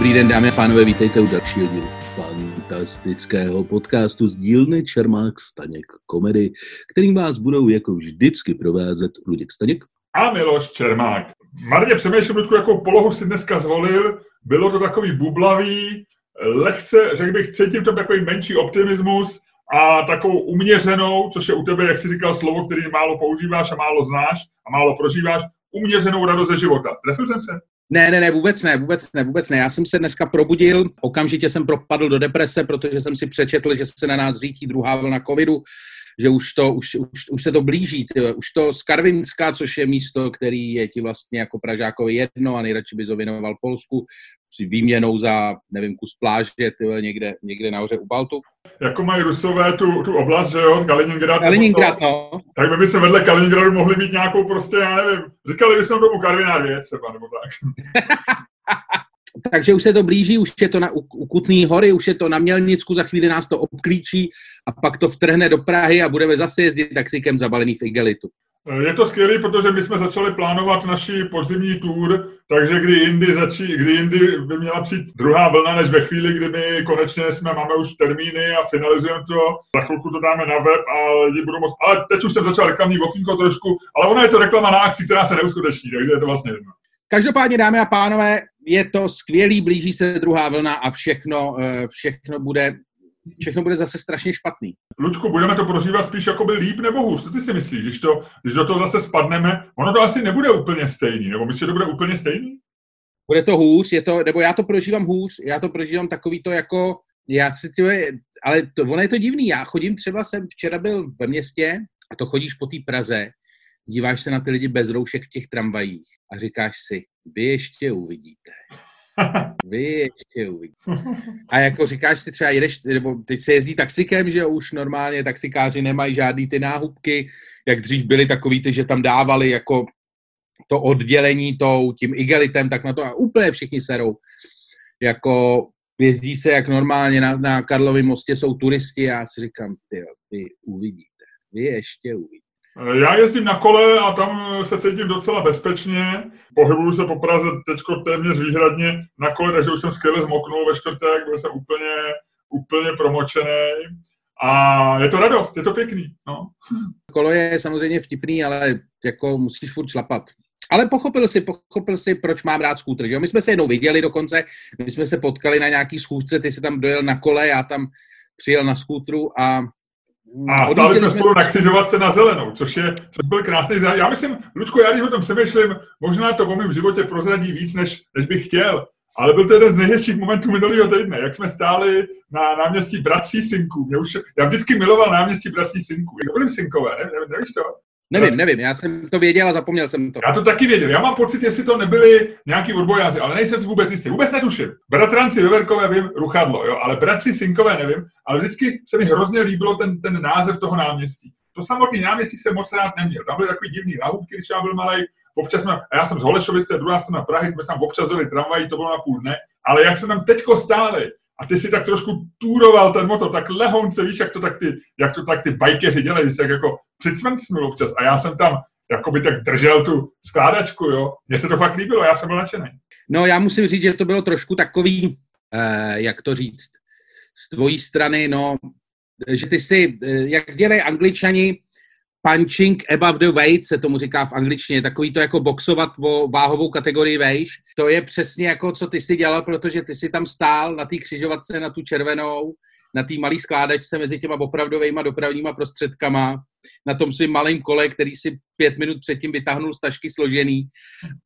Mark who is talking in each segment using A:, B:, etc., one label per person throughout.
A: Dobrý den, dámy a pánové, vítejte u dalšího dílu fantastického podcastu z dílny Čermák Staněk komedy, kterým vás budou jako vždycky provázet Luděk Staněk
B: a Miloš Čermák. Marně přemýšlím, Ludku, jakou polohu si dneska zvolil. Bylo to takový bublavý, lehce, řekl bych, cítím to takový menší optimismus a takovou uměřenou, což je u tebe, jak jsi říkal, slovo, který málo používáš a málo znáš a málo prožíváš, uměřenou radost ze života. Trefil jsem se?
A: Ne, ne, ne, vůbec ne, vůbec ne, vůbec ne. Já jsem se dneska probudil, okamžitě jsem propadl do deprese, protože jsem si přečetl, že se na nás řítí druhá vlna covidu že už, to, už, už, už se to blíží. Tyhle. Už to z Karvinska, což je místo, který je ti vlastně jako Pražákovi jedno a nejradši by věnoval Polsku, si výměnou za, nevím, kus pláže tyhle, někde, někde nahoře u Baltu.
B: Jako mají Rusové tu, tu oblast, že jo, Kaliningrad.
A: Kaliningrad, no.
B: Tak by se vedle Kaliningradu mohli mít nějakou prostě, já nevím, říkali by se tomu Karviná 2 třeba, nebo tak.
A: takže už se to blíží, už je to na, u, u Kutný hory, už je to na Mělnicku, za chvíli nás to obklíčí a pak to vtrhne do Prahy a budeme zase jezdit taxikem zabalený v igelitu.
B: Je to skvělé, protože my jsme začali plánovat naši podzimní tour, takže kdy jindy, začí, kdy jindy by měla přijít druhá vlna, než ve chvíli, kdy my konečně jsme, máme už termíny a finalizujeme to. Za chvilku to dáme na web a lidi budou moc... Ale teď už jsem začal reklamní okýnko trošku, ale ona je to reklama na akci, která se neuskuteční, takže je to vlastně jedno.
A: Každopádně, dámy a pánové, je to skvělý, blíží se druhá vlna a všechno, eh, všechno bude všechno bude zase strašně špatný.
B: Ludku, budeme to prožívat spíš jako by líp nebo hůř? Co ty si myslíš, když, to, když do toho zase spadneme? Ono to asi nebude úplně stejný, nebo myslíš, že to bude úplně stejný?
A: Bude to hůř, je to, nebo já to prožívám hůř, já to prožívám takový to jako, já si tyhle, ale to, ono je to divný, já chodím třeba, jsem včera byl ve městě a to chodíš po té Praze díváš se na ty lidi bez roušek v těch tramvajích a říkáš si, vy ještě uvidíte. Vy ještě uvidíte. A jako říkáš si třeba, jedeš, nebo teď se jezdí taxikem, že už normálně taxikáři nemají žádný ty náhubky, jak dřív byly takový ty, že tam dávali jako to oddělení tou, tím igelitem, tak na to a úplně všichni serou. Jako jezdí se jak normálně na, na Karlově mostě jsou turisti a já si říkám, ty, vy uvidíte, vy ještě uvidíte.
B: Já jezdím na kole a tam se cítím docela bezpečně. Pohybuju se po Praze teď téměř výhradně na kole, takže už jsem skvěle zmoknul ve čtvrtek, byl jsem úplně, úplně promočený. A je to radost, je to pěkný. No.
A: Kolo je samozřejmě vtipný, ale jako musíš furt šlapat. Ale pochopil si, pochopil si, proč mám rád skútr. Že? My jsme se jednou viděli dokonce, my jsme se potkali na nějaký schůzce, ty jsi tam dojel na kole, já tam přijel na skútru a
B: a stáli jsme spolu na křižovatce na zelenou, což, je, což byl krásný zážitek. Já myslím, Ludku, já když o tom přemýšlím, možná to o mém životě prozradí víc, než, než bych chtěl, ale byl to jeden z nejhezčích momentů minulého týdne, jak jsme stáli na náměstí Bratří Synků. Mě už, já vždycky miloval náměstí Bratří Synků. Jak byli Synkové, ne? ne, nevíš to?
A: Nevím, nevím, já jsem to věděl a zapomněl jsem to.
B: Já to taky věděl. Já mám pocit, jestli to nebyli nějaký odbojáři, ale nejsem si vůbec jistý. Vůbec netuším. Bratranci Veverkové vím, Ruchadlo, jo, ale bratři Synkové nevím, ale vždycky se mi hrozně líbilo ten, ten název toho náměstí. To samotný náměstí jsem moc rád neměl. Tam byly takový divný lahůdky, když já byl malý. Občas jsme, a já jsem z Holešovice, druhá strana Prahy, jsme tam občas jeli tramvají, to bylo na půl dne. Ale jak jsme tam teďko stáli, a ty si tak trošku túroval ten motor, tak lehonce, víš, jak to tak ty, jak to tak ty bajkeři dělají, když tak jako přicvrncnul občas. A já jsem tam jako by tak držel tu skládačku, jo. Mně se to fakt líbilo, já jsem byl nadšený.
A: No já musím říct, že to bylo trošku takový, eh, jak to říct, z tvojí strany, no, že ty si, eh, jak dělají angličani, punching above the weight, se tomu říká v angličtině, takový to jako boxovat o váhovou kategorii vejš. To je přesně jako, co ty si dělal, protože ty si tam stál na té křižovatce, na tu červenou, na té malé skládačce mezi těma opravdovými dopravníma prostředkama, na tom svým malém kole, který si pět minut předtím vytáhnul z tašky složený.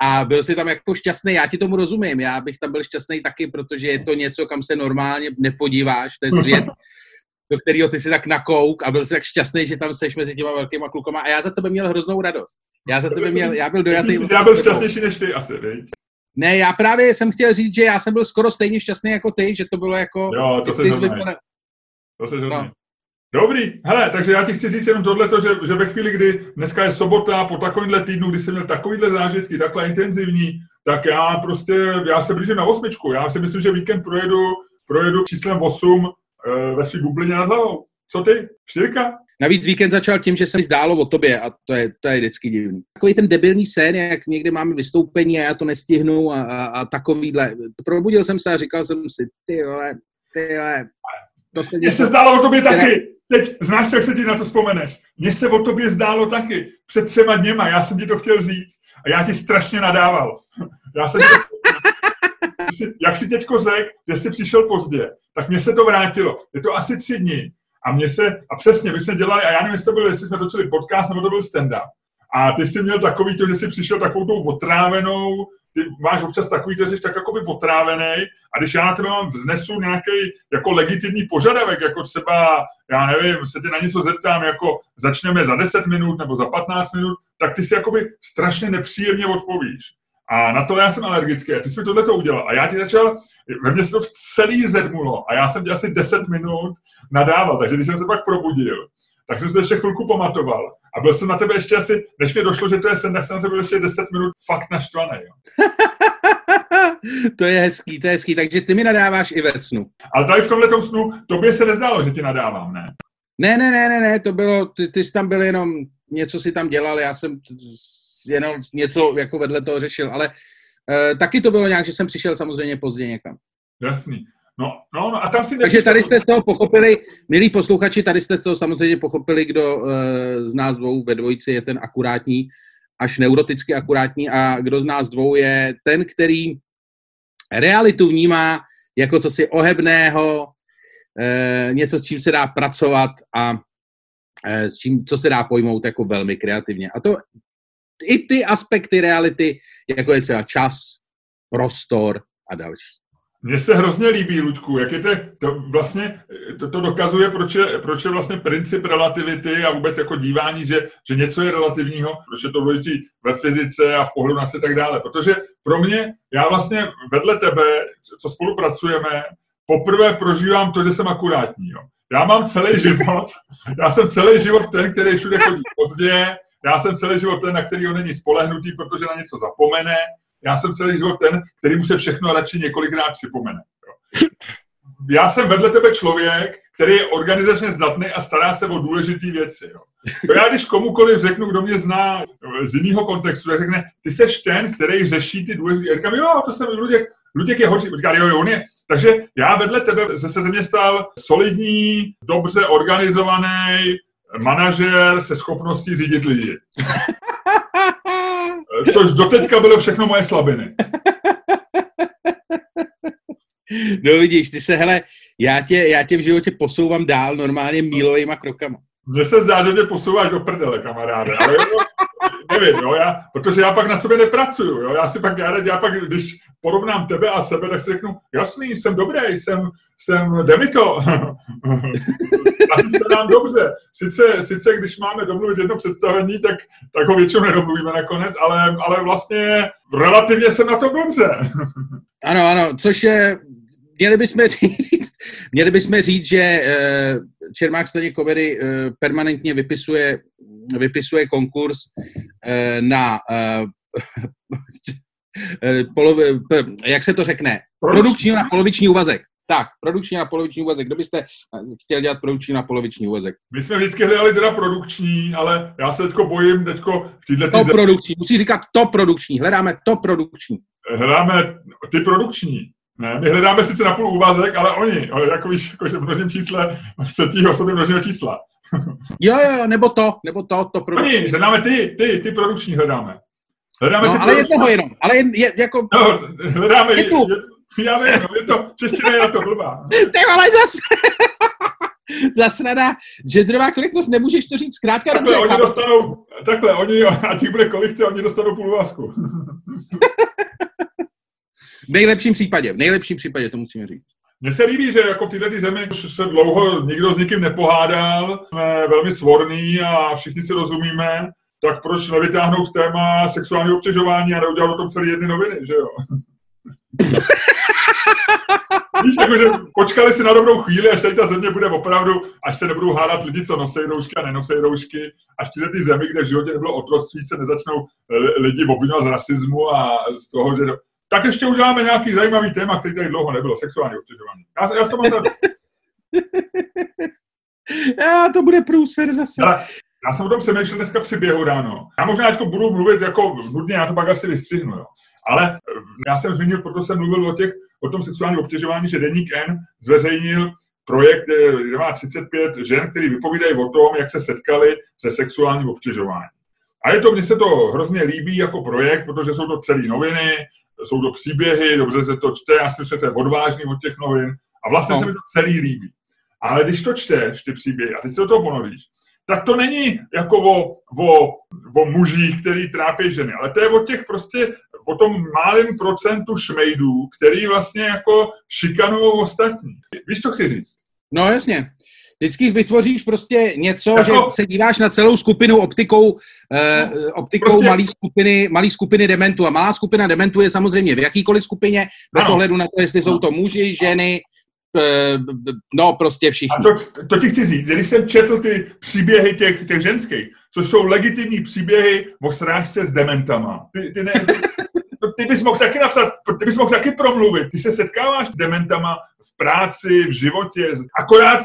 A: A byl si tam jako šťastný. Já ti tomu rozumím, já bych tam byl šťastný taky, protože je to něco, kam se normálně nepodíváš, to je svět, do kterého ty si tak nakouk a byl si tak šťastný, že tam seš mezi těma velkýma klukama a já za tebe měl hroznou radost. Já za tebe měl, já byl dojatý.
B: Já byl šťastnější než ty asi, viď?
A: Ne, já právě jsem chtěl říct, že já jsem byl skoro stejně šťastný jako ty, že to bylo jako...
B: Jo, to se vypadá... To se no. Dobrý, hele, takže já ti chci říct jenom tohleto, že, že ve chvíli, kdy dneska je sobota, po takovýmhle týdnu, kdy jsem měl takovýhle zážitky, takhle intenzivní, tak já prostě, já se blížím na osmičku. Já si myslím, že víkend projedu, projedu číslem 8 e, ve své bublině nad hlavou. Co ty? Čtyřka?
A: Navíc víkend začal tím, že se mi zdálo o tobě a to je, to je vždycky divný. Takový ten debilní sen, jak někdy máme vystoupení a já to nestihnu a, a, a takovýhle. Probudil jsem se a říkal jsem si, ty vole, ty vole,
B: to se Mně se zdálo o tobě taky. Teď znáš jak se ti na to vzpomeneš. Mně se o tobě zdálo taky. Před třema dněma, já jsem ti to chtěl říct a já ti strašně nadával. Já jsem jak si teďko řekl, že jsi přišel pozdě, tak mně se to vrátilo. Je to asi tři dny a mě se, a přesně, my jsme dělali, a já nevím, jestli to bylo, jestli jsme točili podcast, nebo to byl stand-up. A ty jsi měl takový to, že jsi přišel takovou tou otrávenou, ty máš občas takový, že jsi tak jakoby otrávený a když já na tebe mám vznesu nějaký jako legitimní požadavek, jako třeba, já nevím, se tě na něco zeptám, jako začneme za 10 minut nebo za 15 minut, tak ty si jakoby strašně nepříjemně odpovíš. A na to já jsem alergický. A ty jsi mi tohle to udělal. A já ti začal, ve mně se to v celý zedmulo. A já jsem ti asi 10 minut nadával. Takže když jsem se pak probudil, tak jsem se ještě chvilku pamatoval. A byl jsem na tebe ještě asi, než mi došlo, že to je sen, tak jsem na tebe byl ještě 10 minut fakt naštvaný. Jo.
A: to je hezký, to je hezký. Takže ty mi nadáváš i ve snu.
B: Ale tady v tomhle snu, tobě se nezdálo, že ti nadávám, ne?
A: Ne, ne, ne, ne, ne, to bylo, ty, ty jsi tam byl jenom, něco si tam dělal, já jsem jenom něco jako vedle toho řešil, ale uh, taky to bylo nějak, že jsem přišel samozřejmě pozdě někam.
B: Jasný. No, no, no a tam si
A: Takže tady jste z toho pochopili, milí posluchači, tady jste to samozřejmě pochopili, kdo uh, z nás dvou ve dvojici je ten akurátní, až neuroticky akurátní a kdo z nás dvou je ten, který realitu vnímá jako co si ohebného, uh, něco, s čím se dá pracovat a uh, s čím, co se dá pojmout jako velmi kreativně. A to i ty aspekty reality, jako je třeba čas, prostor a další.
B: Mně se hrozně líbí, Ludku, jak je to, to vlastně, to, to dokazuje, proč je, proč je vlastně princip relativity a vůbec jako dívání, že, že něco je relativního, proč je to důležité ve fyzice a v pohledu na se tak dále. Protože pro mě, já vlastně vedle tebe, co spolupracujeme, poprvé prožívám to, že jsem akurátní. Jo. Já mám celý život, já jsem celý život ten, který všude chodí pozdě, já jsem celý život ten, na který on není spolehnutý, protože na něco zapomene, já jsem celý život ten, který mu se všechno radši několikrát připomene. Jo. Já jsem vedle tebe člověk, který je organizačně zdatný a stará se o důležité věci. Jo. To já když komukoliv řeknu, kdo mě zná z jiného kontextu, tak řekne, ty seš ten, který řeší ty důležité. Já říkám, jo, to jsem Luděk, Luděk je horší. Říká, jo, jo, on je. Takže já vedle tebe se, se ze mě stal solidní, dobře organizovaný manažer se schopností řídit lidi. Což doteďka bylo všechno moje slabiny.
A: No vidíš, ty se, hele, já tě, já tě v životě posouvám dál normálně mílovýma krokama.
B: Mně se zdá, že mě posouváš do prdele, kamaráde, ale jo, nevím, jo, já, protože já pak na sobě nepracuju, jo, já si pak, já, já pak, když porovnám tebe a sebe, tak si řeknu, jasný, jsem dobrý, jsem, jsem, jde mi to. Se nám dobře. Sice, sice, když máme domluvit jedno představení, tak, tak ho většinou nedomluvíme nakonec, ale, ale vlastně relativně jsem na to dobře.
A: ano, ano, což je, měli bychom říct, měli bychom říct, že eh, Čermák stejně Komedy eh, permanentně vypisuje, vypisuje konkurs eh, na jak se to řekne, produkční na poloviční úvazek. Tak, produkční na poloviční úvazek. Kdo byste chtěl dělat produkční na poloviční úvazek?
B: My jsme vždycky hledali teda produkční, ale já se teďko bojím teďko v.
A: To produkční, musí říkat to produkční. Hledáme to produkční.
B: Hledáme ty produkční. Ne, my hledáme sice na půl úvazek, ale oni, jako víš, jako že v množném čísle třetí osoby množného čísla.
A: jo, jo, nebo to, nebo to, to
B: produkční. Oni, hledáme ty, ty, ty produkční hledáme.
A: Hledáme no, ty ale produkční. jednoho jenom, ale jen, je, jako...
B: No, hledáme, je, je, já vím, no, je to, čeština je na to blbá.
A: Ty ale zase... Zasraná genderová korektnost, nemůžeš to říct zkrátka
B: takhle, dobře. Oni dostanou, takhle, oni, a těch bude kolik chce, oni dostanou půl úvazku.
A: V nejlepším případě, v nejlepším případě to musíme říct.
B: Mně se líbí, že jako v této zemi už se dlouho nikdo s nikým nepohádal, jsme velmi svorní a všichni si rozumíme, tak proč nevytáhnout téma sexuální obtěžování a neudělat o tom celé jedny noviny, že jo? Víš, jakože počkali si na dobrou chvíli, až tady ta země bude opravdu, až se nebudou hádat lidi, co nosí roušky a nenosí roušky, až tyhle ty zemi, kde v životě nebylo otroctví, se nezačnou lidi obvinovat z rasismu a z toho, že tak ještě uděláme nějaký zajímavý téma, který tady dlouho nebylo, sexuální obtěžování. Já, já to mám tady.
A: Já, to bude průser zase.
B: Ale já jsem o tom přemýšlel dneska při běhu ráno. Já možná teď budu mluvit jako nudně, já to pak asi vystřihnu, jo. Ale eh, já jsem zmínil, proto jsem mluvil o, těch, o tom sexuálním obtěžování, že Deník N zveřejnil projekt, kde má 35 žen, který vypovídají o tom, jak se setkali se sexuálním obtěžováním. A je to, mně se to hrozně líbí jako projekt, protože jsou to celé noviny, jsou to příběhy, dobře se to čte, já si myslím, že to je odvážný od těch novin a vlastně no. se mi to celý líbí. Ale když to čteš, ty příběhy, a teď se do toho ponoríš, tak to není jako o, o, o mužích, který trápí ženy, ale to je o těch prostě, o tom malém procentu šmejdů, který vlastně jako šikanují ostatní. Víš, co chci říct?
A: No jasně. Vždycky vytvoříš prostě něco, jako, že se díváš na celou skupinu optikou, eh, no, optikou prostě, malý, skupiny, malý skupiny dementů. A malá skupina dementů je samozřejmě v jakýkoliv skupině, bez ano. ohledu na to, jestli jsou to muži, ženy, Eh, no prostě všichni.
B: A to, to ti chci říct, když jsem četl ty příběhy těch, těch ženských, což jsou legitimní příběhy o srážce s dementama. Ty, ty, ne, ty, ty bys mohl taky napsat, ty bys mohl taky promluvit. Ty se setkáváš s dementama v práci, v životě, akorát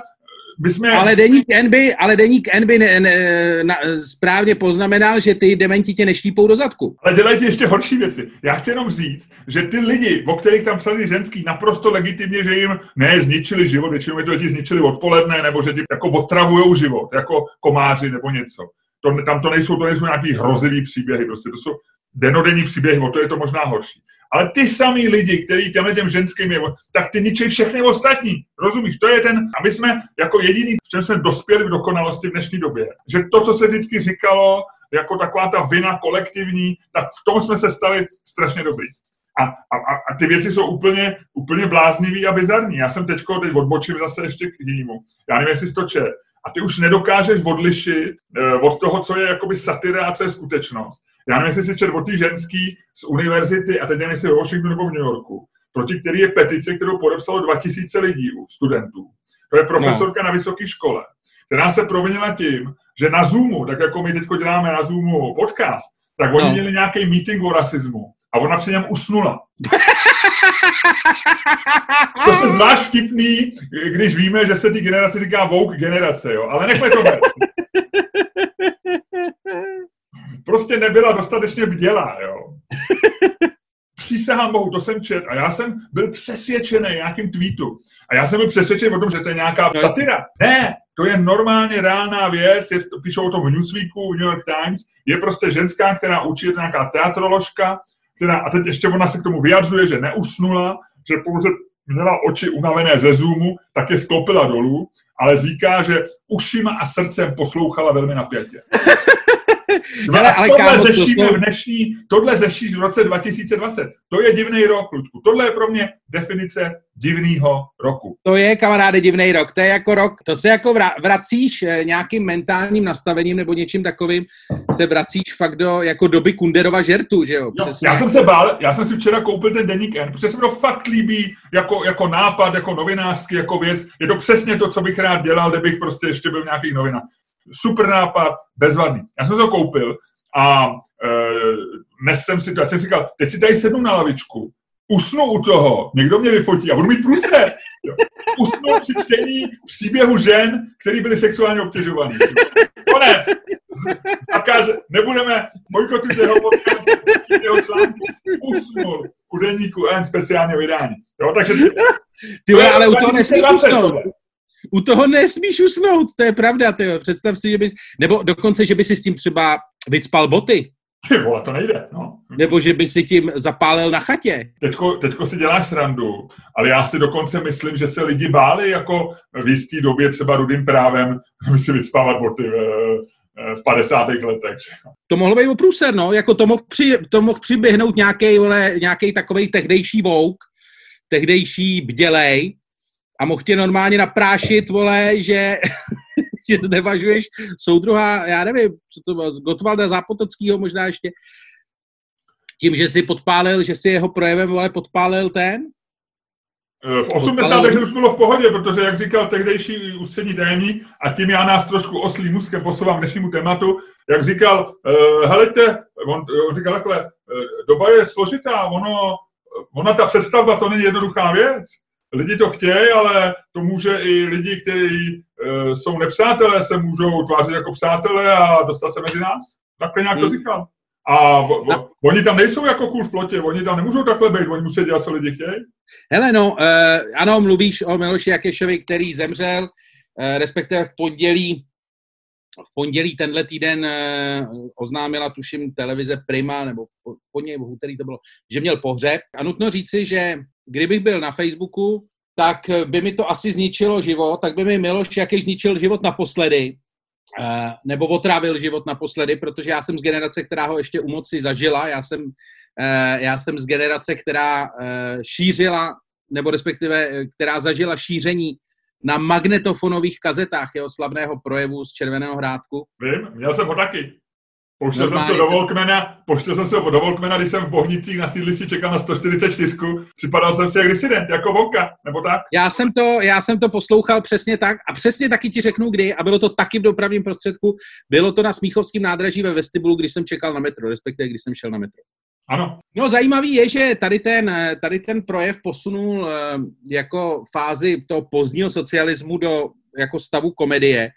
B: my jsme...
A: Ale deník NB, ale deník NB ne, ne, na, správně poznamenal, že ty dementi tě neštípou do zadku.
B: Ale dělají ti ještě horší věci. Já chci jenom říct, že ty lidi, o kterých tam psali ženský, naprosto legitimně, že jim ne zničili život, většinou je to lidi zničili odpoledne, nebo že ti jako otravujou život, jako komáři nebo něco. To, tam to nejsou, to nejsou nějaký hrozivý příběhy, prostě to jsou denodenní příběhy, o to je to možná horší. Ale ty samý lidi, kteří těmhle těm ženským je, tak ty ničí všechny ostatní. Rozumíš? To je ten, a my jsme jako jediný, v čem jsme dospěli v dokonalosti v dnešní době, že to, co se vždycky říkalo, jako taková ta vina kolektivní, tak v tom jsme se stali strašně dobrý. A, a, a ty věci jsou úplně, úplně bláznivý a bizarní. Já jsem teďko, teď odbočím zase ještě k jinému. Já nevím, jestli to čet. A ty už nedokážeš odlišit eh, od toho, co je jakoby satyra a co je skutečnost. Já nevím, jestli si čet o té ženský z univerzity, a teď nevím, jestli v Washingtonu nebo v New Yorku, proti který je petice, kterou podepsalo 2000 lidí, studentů. To je profesorka no. na vysoké škole, která se provinila tím, že na Zoomu, tak jako my teď děláme na Zoomu podcast, tak oni no. měli nějaký meeting o rasismu a ona při něm usnula. to se zvlášť vtipný, když víme, že se ty generace říká woke generace, jo. Ale nechme to prostě nebyla dostatečně bdělá, jo. Přísahám Bohu, to jsem čet a já jsem byl přesvědčený nějakým tweetu. A já jsem byl přesvědčený o tom, že to je nějaká satyra. Ne, to je normálně reálná věc, je, píšou o tom v Newsweeku, v New York Times, je prostě ženská, která učí, je to nějaká teatroložka, která, a teď ještě ona se k tomu vyjadřuje, že neusnula, že pouze měla oči unavené ze zoomu, tak je stoupila dolů, ale říká, že ušima a srdcem poslouchala velmi napětě. Hele, ale tohle kámo, řešíme to jsou... v dnešní, tohle řešíš v roce 2020. To je divný rok, Ludku. Tohle je pro mě definice divného roku.
A: To je, kamaráde, divný rok. To je jako rok, to se jako vracíš eh, nějakým mentálním nastavením nebo něčím takovým, se vracíš fakt do jako doby Kunderova žertu, že jo?
B: jo já jsem se bál, já jsem si včera koupil ten deník N, protože se mi to fakt líbí jako, jako nápad, jako novinářský, jako věc. Je to přesně to, co bych rád dělal, kdybych prostě ještě byl nějaký novinář super nápad, bezvadný. Já jsem to koupil a e, dnes jsem si to, jsem si říkal, teď si tady sednu na lavičku, usnu u toho, někdo mě vyfotí a budu mít průse. Usnu při čtení příběhu žen, který byly sexuálně obtěžovaný. Konec. Zakáže, nebudeme bojkotit jeho podcast, jeho článku. Usnul u denníku N speciálně vydání. Jo, takže...
A: Ty, ale u toho nesmíš usnout u toho nesmíš usnout, to je pravda, ty Představ si, že bys, nebo dokonce, že by si s tím třeba vycpal boty.
B: Ty vole, to nejde, no.
A: Nebo že by si tím zapálil na chatě.
B: Teďko, teďko si děláš srandu, ale já si dokonce myslím, že se lidi báli jako v jistý době třeba rudým právem si vycpávat boty v, v 50. letech.
A: To mohlo být oprůser, no, jako to mohl, při, to mohl přiběhnout nějaký takový tehdejší vouk, tehdejší bdělej, a mohl tě normálně naprášit, vole, že, že znevažuješ soudruha, já nevím, co to bylo, z Gotvalda Zápotockého možná ještě, tím, že si podpálil, že si jeho projevem, vole, podpálil ten?
B: Eh, v 80. letech už bylo v pohodě, protože, jak říkal tehdejší ústřední tajemník, a tím já nás trošku oslý muskem posouvám k dnešnímu tématu, jak říkal, uh, helejte, on, on říkal takhle, uh, doba je složitá, ono, ona ta představba, to není jednoduchá věc. Lidi to chtějí, ale to může i lidi, kteří uh, jsou nepřátelé, se můžou tvářit jako přátelé a dostat se mezi nás. Takhle nějak to hmm. říkal. A v, v, oni tam nejsou jako kůl v plotě, oni tam nemůžou takhle být, oni musí dělat, co lidi chtějí.
A: Hele, no, uh, ano, mluvíš o Miloši Jakešovi, který zemřel, uh, respektive v pondělí, v pondělí tenhle týden uh, oznámila, tuším, televize Prima, nebo po, pondělí, v úterý to bylo, že měl pohřeb. A nutno říci, že kdybych byl na Facebooku, tak by mi to asi zničilo život, tak by mi Miloš Jakeš zničil život naposledy, uh, nebo otrávil život naposledy, protože já jsem z generace, která ho ještě u moci zažila, já jsem, uh, já jsem z generace, která uh, šířila, nebo respektive, která zažila šíření na magnetofonových kazetách jeho slavného projevu z Červeného hrádku.
B: Vím, měl jsem ho taky. Pouštěl jsem se do Volkmana, pouštěl jsem se do Volkmana, když jsem v Bohnicích na sídlišti čekal na 144. Připadal jsem si jak disident, jako Vonka, nebo tak?
A: Já jsem, to, já jsem to poslouchal přesně tak a přesně taky ti řeknu kdy a bylo to taky v dopravním prostředku. Bylo to na Smíchovském nádraží ve vestibulu, když jsem čekal na metro, respektive když jsem šel na metro.
B: Ano.
A: No zajímavý je, že tady ten, tady ten projev posunul eh, jako fázi toho pozdního socialismu do jako stavu komedie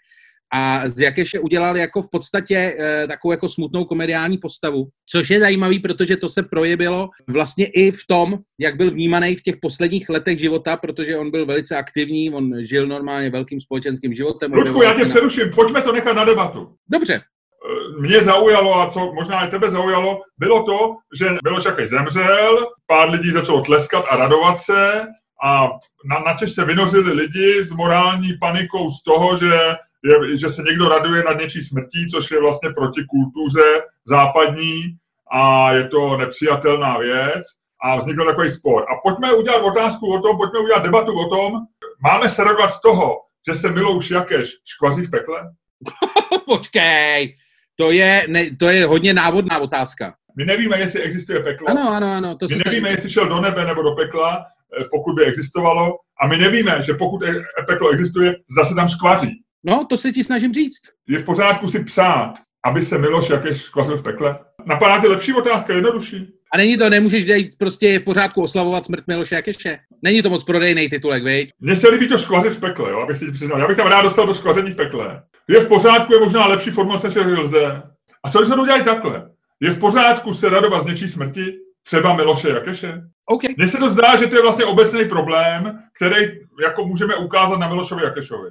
A: a z Jakeše udělal jako v podstatě e, takovou jako smutnou komediální postavu, což je zajímavý, protože to se projevilo vlastně i v tom, jak byl vnímaný v těch posledních letech života, protože on byl velice aktivní, on žil normálně velkým společenským životem.
B: Lučku, já tě přeruším, pojďme to nechat na debatu.
A: Dobře.
B: Eh, mě zaujalo, a co možná i tebe zaujalo, bylo to, že Miloš Jakeš zemřel, pár lidí začalo tleskat a radovat se a na, načež se vynořili lidi s morální panikou z toho, že je, že se někdo raduje nad něčí smrtí, což je vlastně proti kultuře západní a je to nepřijatelná věc a vznikl takový spor. A pojďme udělat otázku o tom, pojďme udělat debatu o tom, máme se radovat z toho, že se Milouš Jakeš škvaří v pekle?
A: Počkej, to je, ne, to je hodně návodná otázka.
B: My nevíme, jestli existuje peklo.
A: Ano, ano, ano.
B: To my nevíme, jestli šel do nebe nebo do pekla, eh, pokud by existovalo. A my nevíme, že pokud e- peklo existuje, zase tam škvaří.
A: No, to se ti snažím říct.
B: Je v pořádku si psát, aby se Miloš Jakeš kvařil v pekle? Napadá tě lepší otázka, jednodušší.
A: A není to, nemůžeš dejít, prostě je v pořádku oslavovat smrt Miloše Jakeše? Není to moc prodejný titulek, viď?
B: Mně se líbí to škvařit v pekle, jo, abych si přiznal. Já bych tam rád dostal do škvaření v pekle. Je v pořádku, je možná lepší formulace, než lze. A co když se to udělají takhle? Je v pořádku se radovat z něčí smrti? Třeba Miloše Jakeše?
A: Okay.
B: Mně se to zdá, že to je vlastně obecný problém, který jako můžeme ukázat na Milošovi Jakešovi.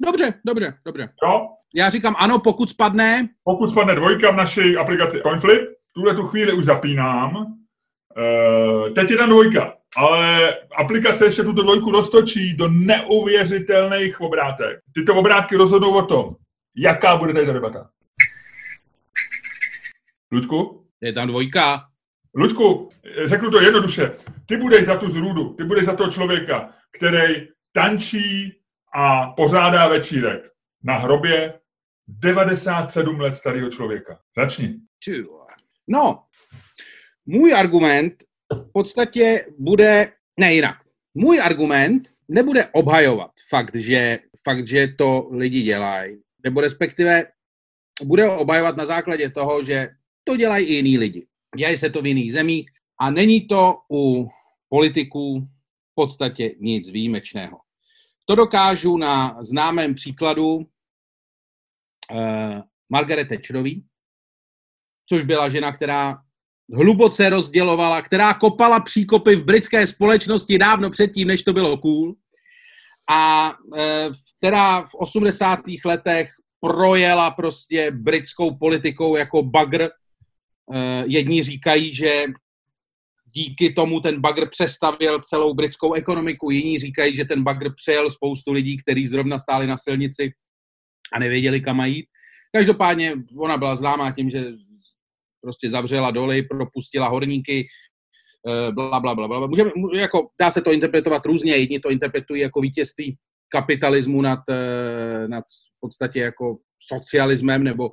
A: Dobře, dobře, dobře.
B: Jo?
A: Já říkám ano, pokud spadne.
B: Pokud spadne dvojka v naší aplikaci CoinFlip, tuhle tu chvíli už zapínám. Uh, teď je tam dvojka, ale aplikace ještě tuto dvojku roztočí do neuvěřitelných obrátek. Tyto obrátky rozhodnou o tom, jaká bude tady ta debata. Ludku?
A: Je tam dvojka.
B: Ludku, řeknu to jednoduše. Ty budeš za tu zrůdu, ty budeš za toho člověka, který tančí a pořádá večírek na hrobě 97 let starého člověka. Začni.
A: No, můj argument v podstatě bude, ne jinak, můj argument nebude obhajovat fakt, že, fakt, že to lidi dělají, nebo respektive bude obhajovat na základě toho, že to dělají i jiní lidi. Dělají se to v jiných zemích a není to u politiků v podstatě nic výjimečného. To dokážu na známém příkladu uh, Margaret Thatcherový, což byla žena, která hluboce rozdělovala, která kopala příkopy v britské společnosti dávno předtím, než to bylo cool, a uh, která v 80. letech projela prostě britskou politikou jako bagr. Uh, jedni říkají, že díky tomu ten bagr přestavil celou britskou ekonomiku. Jiní říkají, že ten bagr přejel spoustu lidí, kteří zrovna stáli na silnici a nevěděli, kam jít. Každopádně ona byla známá tím, že prostě zavřela doly, propustila horníky, eh, bla, bla, bla, bla. Můžeme, jako, dá se to interpretovat různě, jedni to interpretují jako vítězství kapitalismu nad, eh, nad v podstatě jako socialismem nebo,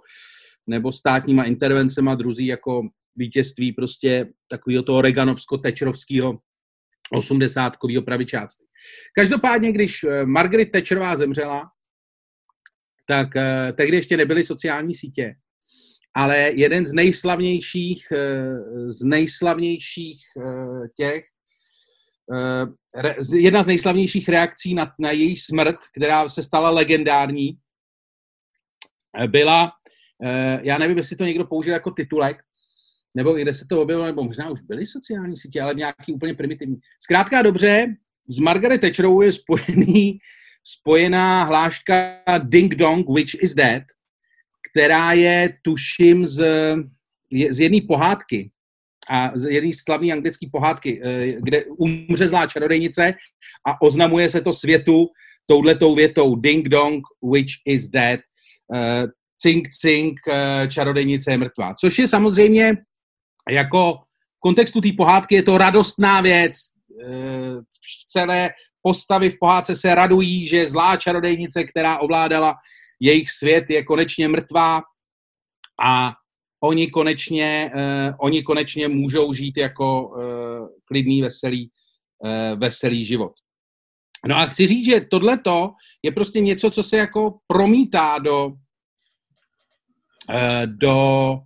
A: nebo státníma intervencema, druzí jako vítězství prostě takového toho Reganovsko-Tečerovského 80 pravičáctví. Každopádně, když eh, Margaret Thatcherová zemřela, tak eh, tehdy ještě nebyly sociální sítě, ale jeden z nejslavnějších, eh, z nejslavnějších těch jedna z nejslavnějších reakcí na, na její smrt, která se stala legendární, byla, já nevím, jestli to někdo použil jako titulek, nebo kde se to objevilo, nebo možná už byly sociální sítě, ale nějaký úplně primitivní. Zkrátka dobře, s Margaret Thatcherovou je spojený, spojená hláška Ding Dong, which is dead, která je, tuším, z, z jedné pohádky, a z jedné slavné anglické pohádky, eh, kde umře zlá čarodejnice a oznamuje se to světu touhletou větou Ding Dong, which is dead. Uh, cink, cink, uh, čarodejnice je mrtvá. Což je samozřejmě jako v kontextu té pohádky je to radostná věc. Uh, celé postavy v pohádce se radují, že zlá čarodejnice, která ovládala jejich svět, je konečně mrtvá a oni konečně, uh, oni konečně můžou žít jako uh, klidný, veselý, veselý život. No a chci říct, že tohleto je prostě něco, co se jako promítá do, do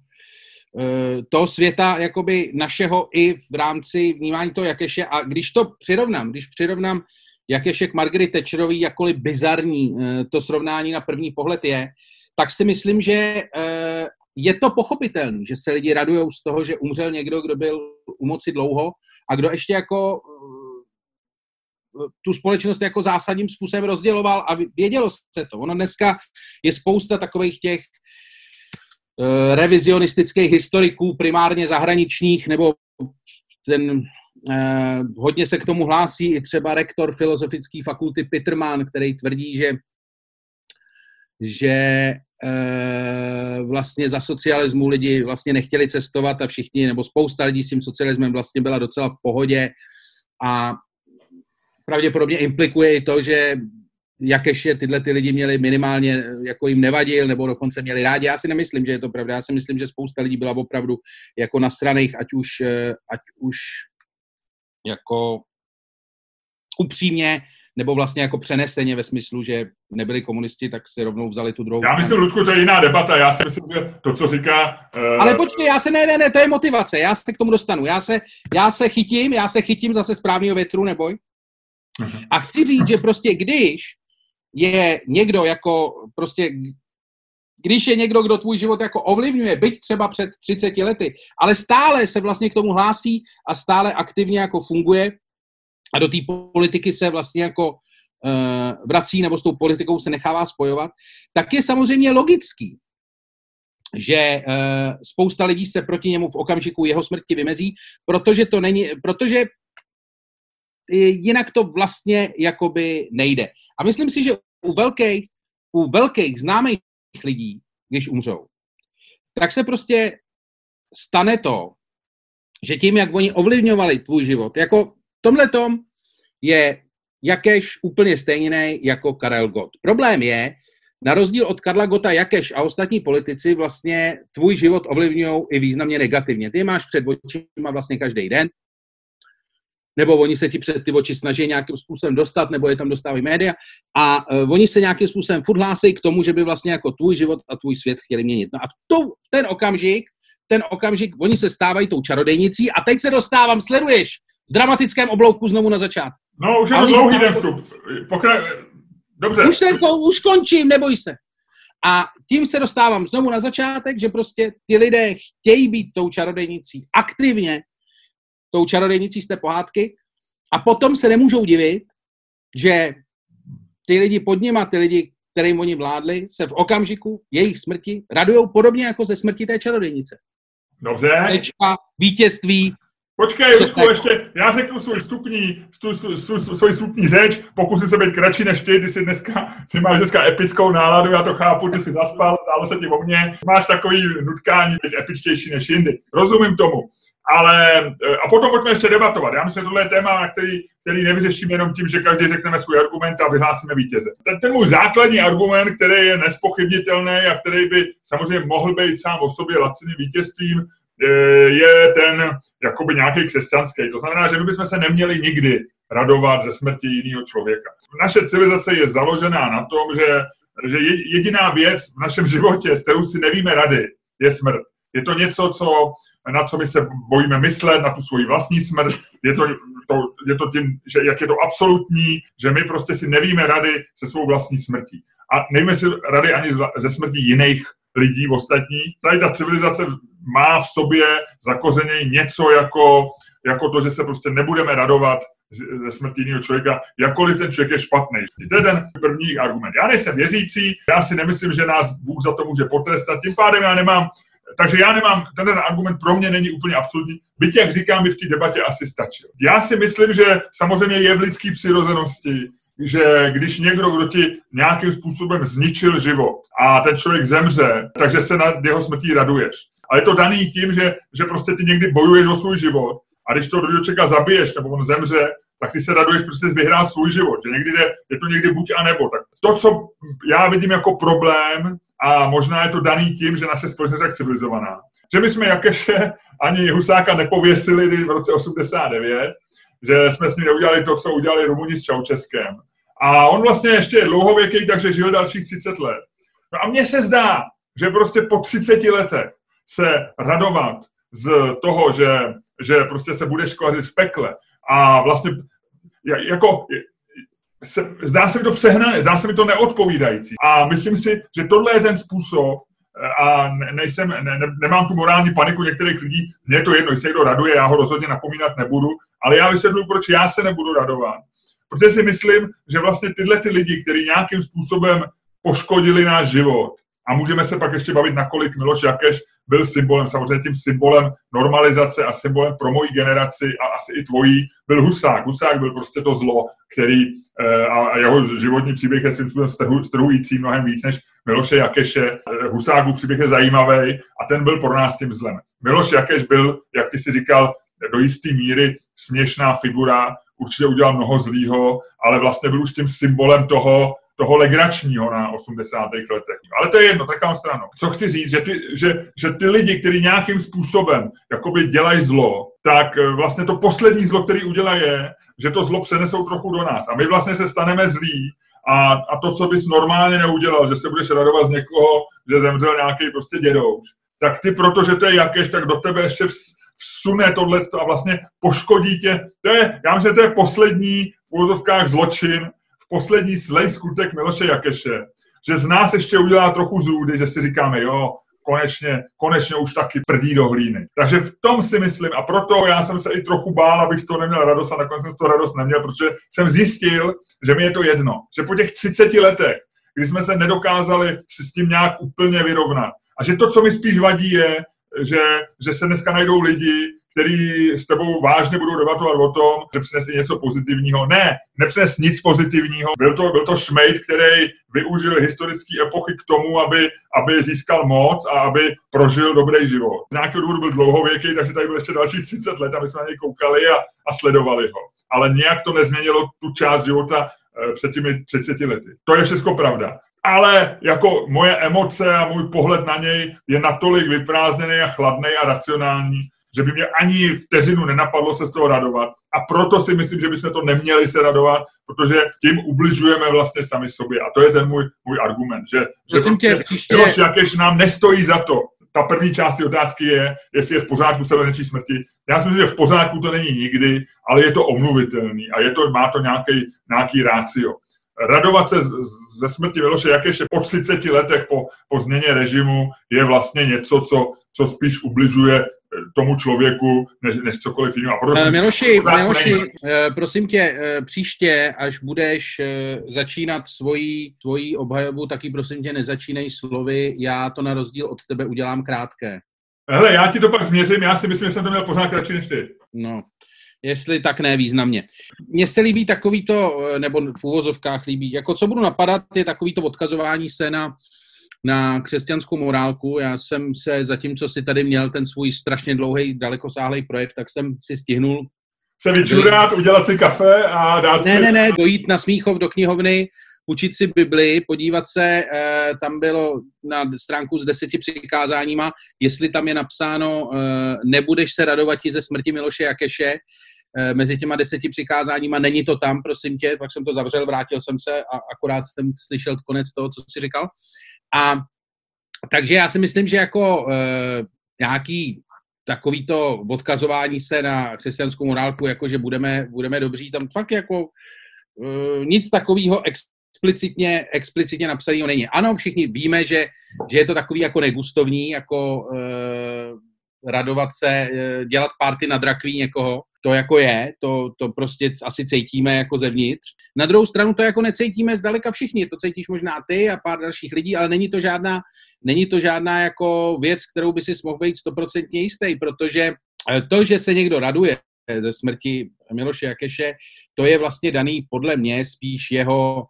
A: toho světa jakoby našeho i v rámci vnímání toho Jakeše. A když to přirovnám, když přirovnám Jakeše k Margaret Thatcherový, jakkoliv bizarní uh, to srovnání na první pohled je, tak si myslím, že uh, je to pochopitelné, že se lidi radují z toho, že umřel někdo, kdo byl u moci dlouho a kdo ještě jako eh, tu společnost jako zásadním způsobem rozděloval a vědělo se to. Ono dneska je spousta takových těch revizionistických historiků, primárně zahraničních, nebo ten uh, hodně se k tomu hlásí i třeba rektor filozofické fakulty Peterman, který tvrdí, že že e, vlastně za socialismu lidi vlastně nechtěli cestovat a všichni, nebo spousta lidí s tím socialismem vlastně byla docela v pohodě a pravděpodobně implikuje i to, že jakéž tyhle ty lidi měli minimálně, jako jim nevadil, nebo dokonce měli rádi. Já si nemyslím, že je to pravda. Já si myslím, že spousta lidí byla opravdu jako na stranách, ať už, eh, ať už jako upřímně, nebo vlastně jako přeneseně ve smyslu, že nebyli komunisti, tak si rovnou vzali tu druhou.
B: Já myslím, Ludku, to je jiná debata. Já si myslím, že to, co říká...
A: Uh... Ale počkej, já se, ne, ne, ne, to je motivace. Já se k tomu dostanu. Já se, já se chytím, já se chytím zase správného větru, neboj. Uh-huh. A chci říct, že prostě když je někdo jako prostě když je někdo, kdo tvůj život jako ovlivňuje, byť třeba před 30 lety, ale stále se vlastně k tomu hlásí a stále aktivně jako funguje, a do té politiky se vlastně jako uh, vrací nebo s tou politikou se nechává spojovat, tak je samozřejmě logický, že uh, spousta lidí se proti němu v okamžiku jeho smrti vymezí, protože to není, protože jinak to vlastně jakoby nejde. A myslím si, že u velkých, u velkých známých lidí, když umřou, tak se prostě stane to, že tím, jak oni ovlivňovali tvůj život, jako tomhle tom je Jakeš úplně stejný jako Karel Gott. Problém je, na rozdíl od Karla Gota, Jakeš a ostatní politici vlastně tvůj život ovlivňují i významně negativně. Ty máš před očima vlastně každý den, nebo oni se ti před ty oči snaží nějakým způsobem dostat, nebo je tam dostávají média a uh, oni se nějakým způsobem furt hlásí k tomu, že by vlastně jako tvůj život a tvůj svět chtěli měnit. No a v, to, v ten okamžik, ten okamžik, oni se stávají tou čarodejnicí a teď se dostávám, sleduješ, v dramatickém oblouku znovu na začátku.
B: No, už je to dlouhý ten vstup. Pokra... Dobře.
A: Už, se, už končím, neboj se. A tím se dostávám znovu na začátek, že prostě ty lidé chtějí být tou čarodejnicí, aktivně tou čarodejnicí z té pohádky a potom se nemůžou divit, že ty lidi pod nima, ty lidi, kterým oni vládli, se v okamžiku jejich smrti radujou podobně jako ze smrti té čarodejnice.
B: Dobře.
A: Tečka, vítězství,
B: Počkej, Rusku, ještě, já řeknu svůj vstupní, svůj vstupní řeč, pokusím se být kratší než ty, ty jsi dneska, ty máš dneska epickou náladu, já to chápu, ty jsi zaspal, dálo se ti o mně, máš takový nutkání být epičtější než jindy. Rozumím tomu. Ale, eh, a potom pojďme ještě debatovat. Já myslím, že tohle je téma, který, který nevyřešíme jenom tím, že každý řekneme svůj argument a vyhlásíme vítěze. Ten, ten můj základní argument, který je nespochybnitelný a který by samozřejmě mohl být sám o sobě laciným vítězstvím, je ten jakoby nějaký křesťanský. To znamená, že my bychom se neměli nikdy radovat ze smrti jiného člověka. Naše civilizace je založená na tom, že, že jediná věc v našem životě, s kterou si nevíme rady, je smrt. Je to něco, co, na co my se bojíme myslet, na tu svoji vlastní smrt. Je to to, je to tím, že jak je to absolutní, že my prostě si nevíme rady se svou vlastní smrtí. A nevíme si rady ani ze smrti jiných lidí ostatních. Tady ta civilizace má v sobě zakořenění něco jako, jako to, že se prostě nebudeme radovat ze smrti jiného člověka, jakkoliv ten člověk je špatný. To je ten první argument. Já nejsem věřící, já si nemyslím, že nás Bůh za to může potrestat, tím pádem já nemám takže já nemám, ten argument pro mě není úplně absolutní, byť jak říkám, by v té debatě asi stačil. Já si myslím, že samozřejmě je v lidské přirozenosti, že když někdo, kdo ti nějakým způsobem zničil život a ten člověk zemře, takže se na jeho smrtí raduješ. Ale je to daný tím, že, že prostě ty někdy bojuješ o svůj život a když toho druhého člověka zabiješ nebo on zemře, tak ty se raduješ, protože jsi vyhrál svůj život. Že někdy jde, je to někdy buď a nebo. Tak to, co já vidím jako problém, a možná je to daný tím, že naše společnost je tak civilizovaná. Že my jsme Jakeše ani Husáka nepověsili v roce 89, že jsme s ním neudělali to, co udělali Rumuni s Čaučeskem. A on vlastně ještě je dlouhověký, takže žil dalších 30 let. No a mně se zdá, že prostě po 30 letech se radovat z toho, že, že prostě se budeš kvařit v pekle a vlastně jako se, zdá se mi to přehnané, zdá se mi to neodpovídající. A myslím si, že tohle je ten způsob, a ne, nejsem, ne, ne, nemám tu morální paniku některých lidí, mně je to jedno, jestli někdo raduje, já ho rozhodně napomínat nebudu, ale já vysvětluji, proč já se nebudu radovat. Protože si myslím, že vlastně tyhle ty lidi, kteří nějakým způsobem poškodili náš život, a můžeme se pak ještě bavit, nakolik Miloš Jakeš byl symbolem, samozřejmě tím symbolem normalizace a symbolem pro moji generaci a asi i tvojí, byl Husák. Husák byl prostě to zlo, který eh, a jeho životní příběh je svým způsobem strhující mnohem víc než Miloše Jakeše. Eh, Husákův příběh je zajímavý a ten byl pro nás tím zlem. Miloš Jakeš byl, jak ty si říkal, do jisté míry směšná figura, určitě udělal mnoho zlýho, ale vlastně byl už tím symbolem toho, toho legračního na 80. letech. Ale to je jedno, tak stranu. Co chci říct, že ty, že, že ty lidi, kteří nějakým způsobem jakoby dělají zlo, tak eh, vlastně to poslední zlo, který udělají, je, že to zlo přenesou trochu do nás. A my vlastně se staneme zlí a, a to, co bys normálně neudělal, že se budeš radovat z někoho, že zemřel nějaký prostě dědouš, tak ty, protože to je jakéž, tak do tebe ještě vsune tohle a vlastně poškodí tě. To je, já myslím, že to je poslední v úvozovkách zločin, poslední zlej skutek Miloše Jakeše, že z nás ještě udělá trochu zrůdy, že si říkáme, jo, konečně, konečně už taky prdí do hlíny. Takže v tom si myslím, a proto já jsem se i trochu bál, abych toho neměl radost a nakonec jsem toho radost neměl, protože jsem zjistil, že mi je to jedno. Že po těch 30 letech, kdy jsme se nedokázali si s tím nějak úplně vyrovnat, a že to, co mi spíš vadí, je, že, že se dneska najdou lidi, který s tebou vážně budou debatovat o tom, že přinese něco pozitivního. Ne, nepřines nic pozitivního. Byl to, byl to šmejd, který využil historické epochy k tomu, aby, aby získal moc a aby prožil dobrý život. Z nějakého důvodu byl dlouhověký, takže tady byl ještě další 30 let a my jsme na něj koukali a, a sledovali ho. Ale nějak to nezměnilo tu část života eh, před těmi 30 lety. To je všechno pravda ale jako moje emoce a můj pohled na něj je natolik vyprázdněný a chladný a racionální, že by mě ani vteřinu nenapadlo se z toho radovat. A proto si myslím, že bychom to neměli se radovat, protože tím ubližujeme vlastně sami sobě. A to je ten můj, můj argument, že, že prostě příště... Jakéž nám nestojí za to. Ta první část té otázky je, jestli je v pořádku se něčí smrti. Já si myslím, že v pořádku to není nikdy, ale je to omluvitelný a je to, má to nějaký, nějaký rácio radovat se ze smrti Miloše Jakeše po 30 letech po, po změně režimu je vlastně něco, co, co spíš ubližuje tomu člověku, než, než cokoliv jiného.
A: Uh, Miloši, Miloši uh, prosím tě, uh, příště, až budeš začínat svoji, svoji obhajobu, taky prosím tě nezačínej slovy, já to na rozdíl od tebe udělám krátké.
B: Hele, já ti to pak změřím, já si myslím, že jsem to měl pořád kratší než ty.
A: No, jestli tak ne významně. Mně se líbí takovýto, nebo v úvozovkách líbí, jako co budu napadat, je takovýto odkazování se na na křesťanskou morálku. Já jsem se, zatímco si tady měl ten svůj strašně dlouhý, dalekosáhlý projev, tak jsem si stihnul
B: se vyčurat, udělat si kafe a dát
A: ne,
B: si...
A: Ne, ne, dojít na Smíchov do knihovny, učit si Bibli, podívat se, eh, tam bylo na stránku s deseti přikázáníma, jestli tam je napsáno, eh, nebudeš se radovat ti ze smrti Miloše Jakeše, eh, mezi těma deseti přikázáníma, není to tam, prosím tě, pak jsem to zavřel, vrátil jsem se a akorát jsem slyšel konec toho, co jsi říkal. A takže já si myslím, že jako e, nějaký takový to odkazování se na křesťanskou morálku, jako že budeme, budeme dobří, tam fakt jako uh, nic takového explicitně, explicitně napsaného není. Ano, všichni víme, že, že je to takový jako negustovní, jako uh, radovat se, uh, dělat party na drakví někoho, to jako je, to, to prostě asi cítíme jako zevnitř. Na druhou stranu to jako necítíme zdaleka všichni, to cítíš možná ty a pár dalších lidí, ale není to žádná, není to žádná jako věc, kterou by si mohl být stoprocentně jistý, protože eh, to, že se někdo raduje ze smrti Miloše Jakeše, to je vlastně daný podle mě spíš jeho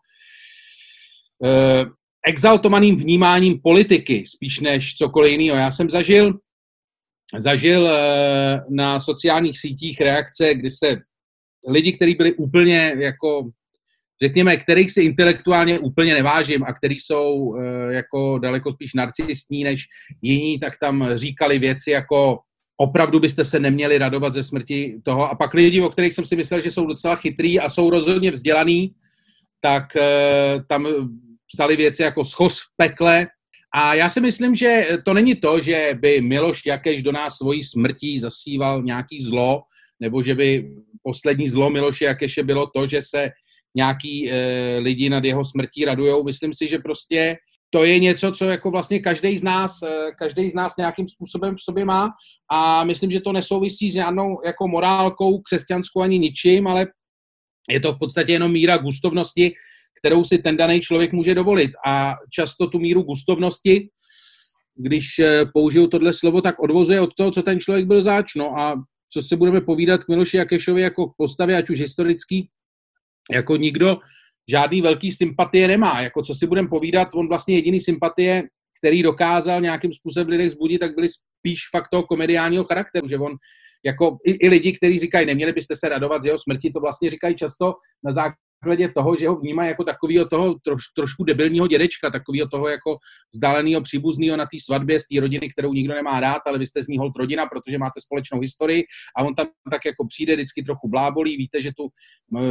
A: eh, exaltovaným vnímáním politiky, spíš než cokoliv jiného. Já jsem zažil zažil eh, na sociálních sítích reakce, kdy se lidi, kteří byli úplně jako, řekněme, kterých si intelektuálně úplně nevážím a kteří jsou eh, jako daleko spíš narcistní než jiní, tak tam říkali věci jako opravdu byste se neměli radovat ze smrti toho. A pak lidi, o kterých jsem si myslel, že jsou docela chytrý a jsou rozhodně vzdělaný, tak eh, tam psali věci jako schoř v pekle, a já si myslím, že to není to, že by Miloš Jakeš do nás svojí smrtí zasíval nějaký zlo, nebo že by poslední zlo Miloše Jakeše bylo to, že se nějaký e, lidi nad jeho smrtí radujou. Myslím si, že prostě to je něco, co jako vlastně každý z nás, e, každý z nás nějakým způsobem v sobě má a myslím, že to nesouvisí s žádnou jako morálkou křesťanskou ani ničím, ale je to v podstatě jenom míra gustovnosti, kterou si ten daný člověk může dovolit. A často tu míru gustovnosti, když eh, použiju tohle slovo, tak odvozuje od toho, co ten člověk byl zač. No a co se budeme povídat k Miloši Jakešovi jako k postavě, ať už historický, jako nikdo žádný velký sympatie nemá. Jako co si budeme povídat, on vlastně jediný sympatie, který dokázal nějakým způsobem lidech zbudit, tak byly spíš fakt toho komediálního charakteru, že on jako i, i lidi, kteří říkají, neměli byste se radovat z jeho smrti, to vlastně říkají často na základě toho, že ho vnímají jako takového toho troš, trošku debilního dědečka, takového toho jako vzdáleného příbuzného na té svatbě z té rodiny, kterou nikdo nemá rád, ale vy jste z ní hold rodina, protože máte společnou historii. A on tam tak jako přijde vždycky trochu blábolí, víte, že tu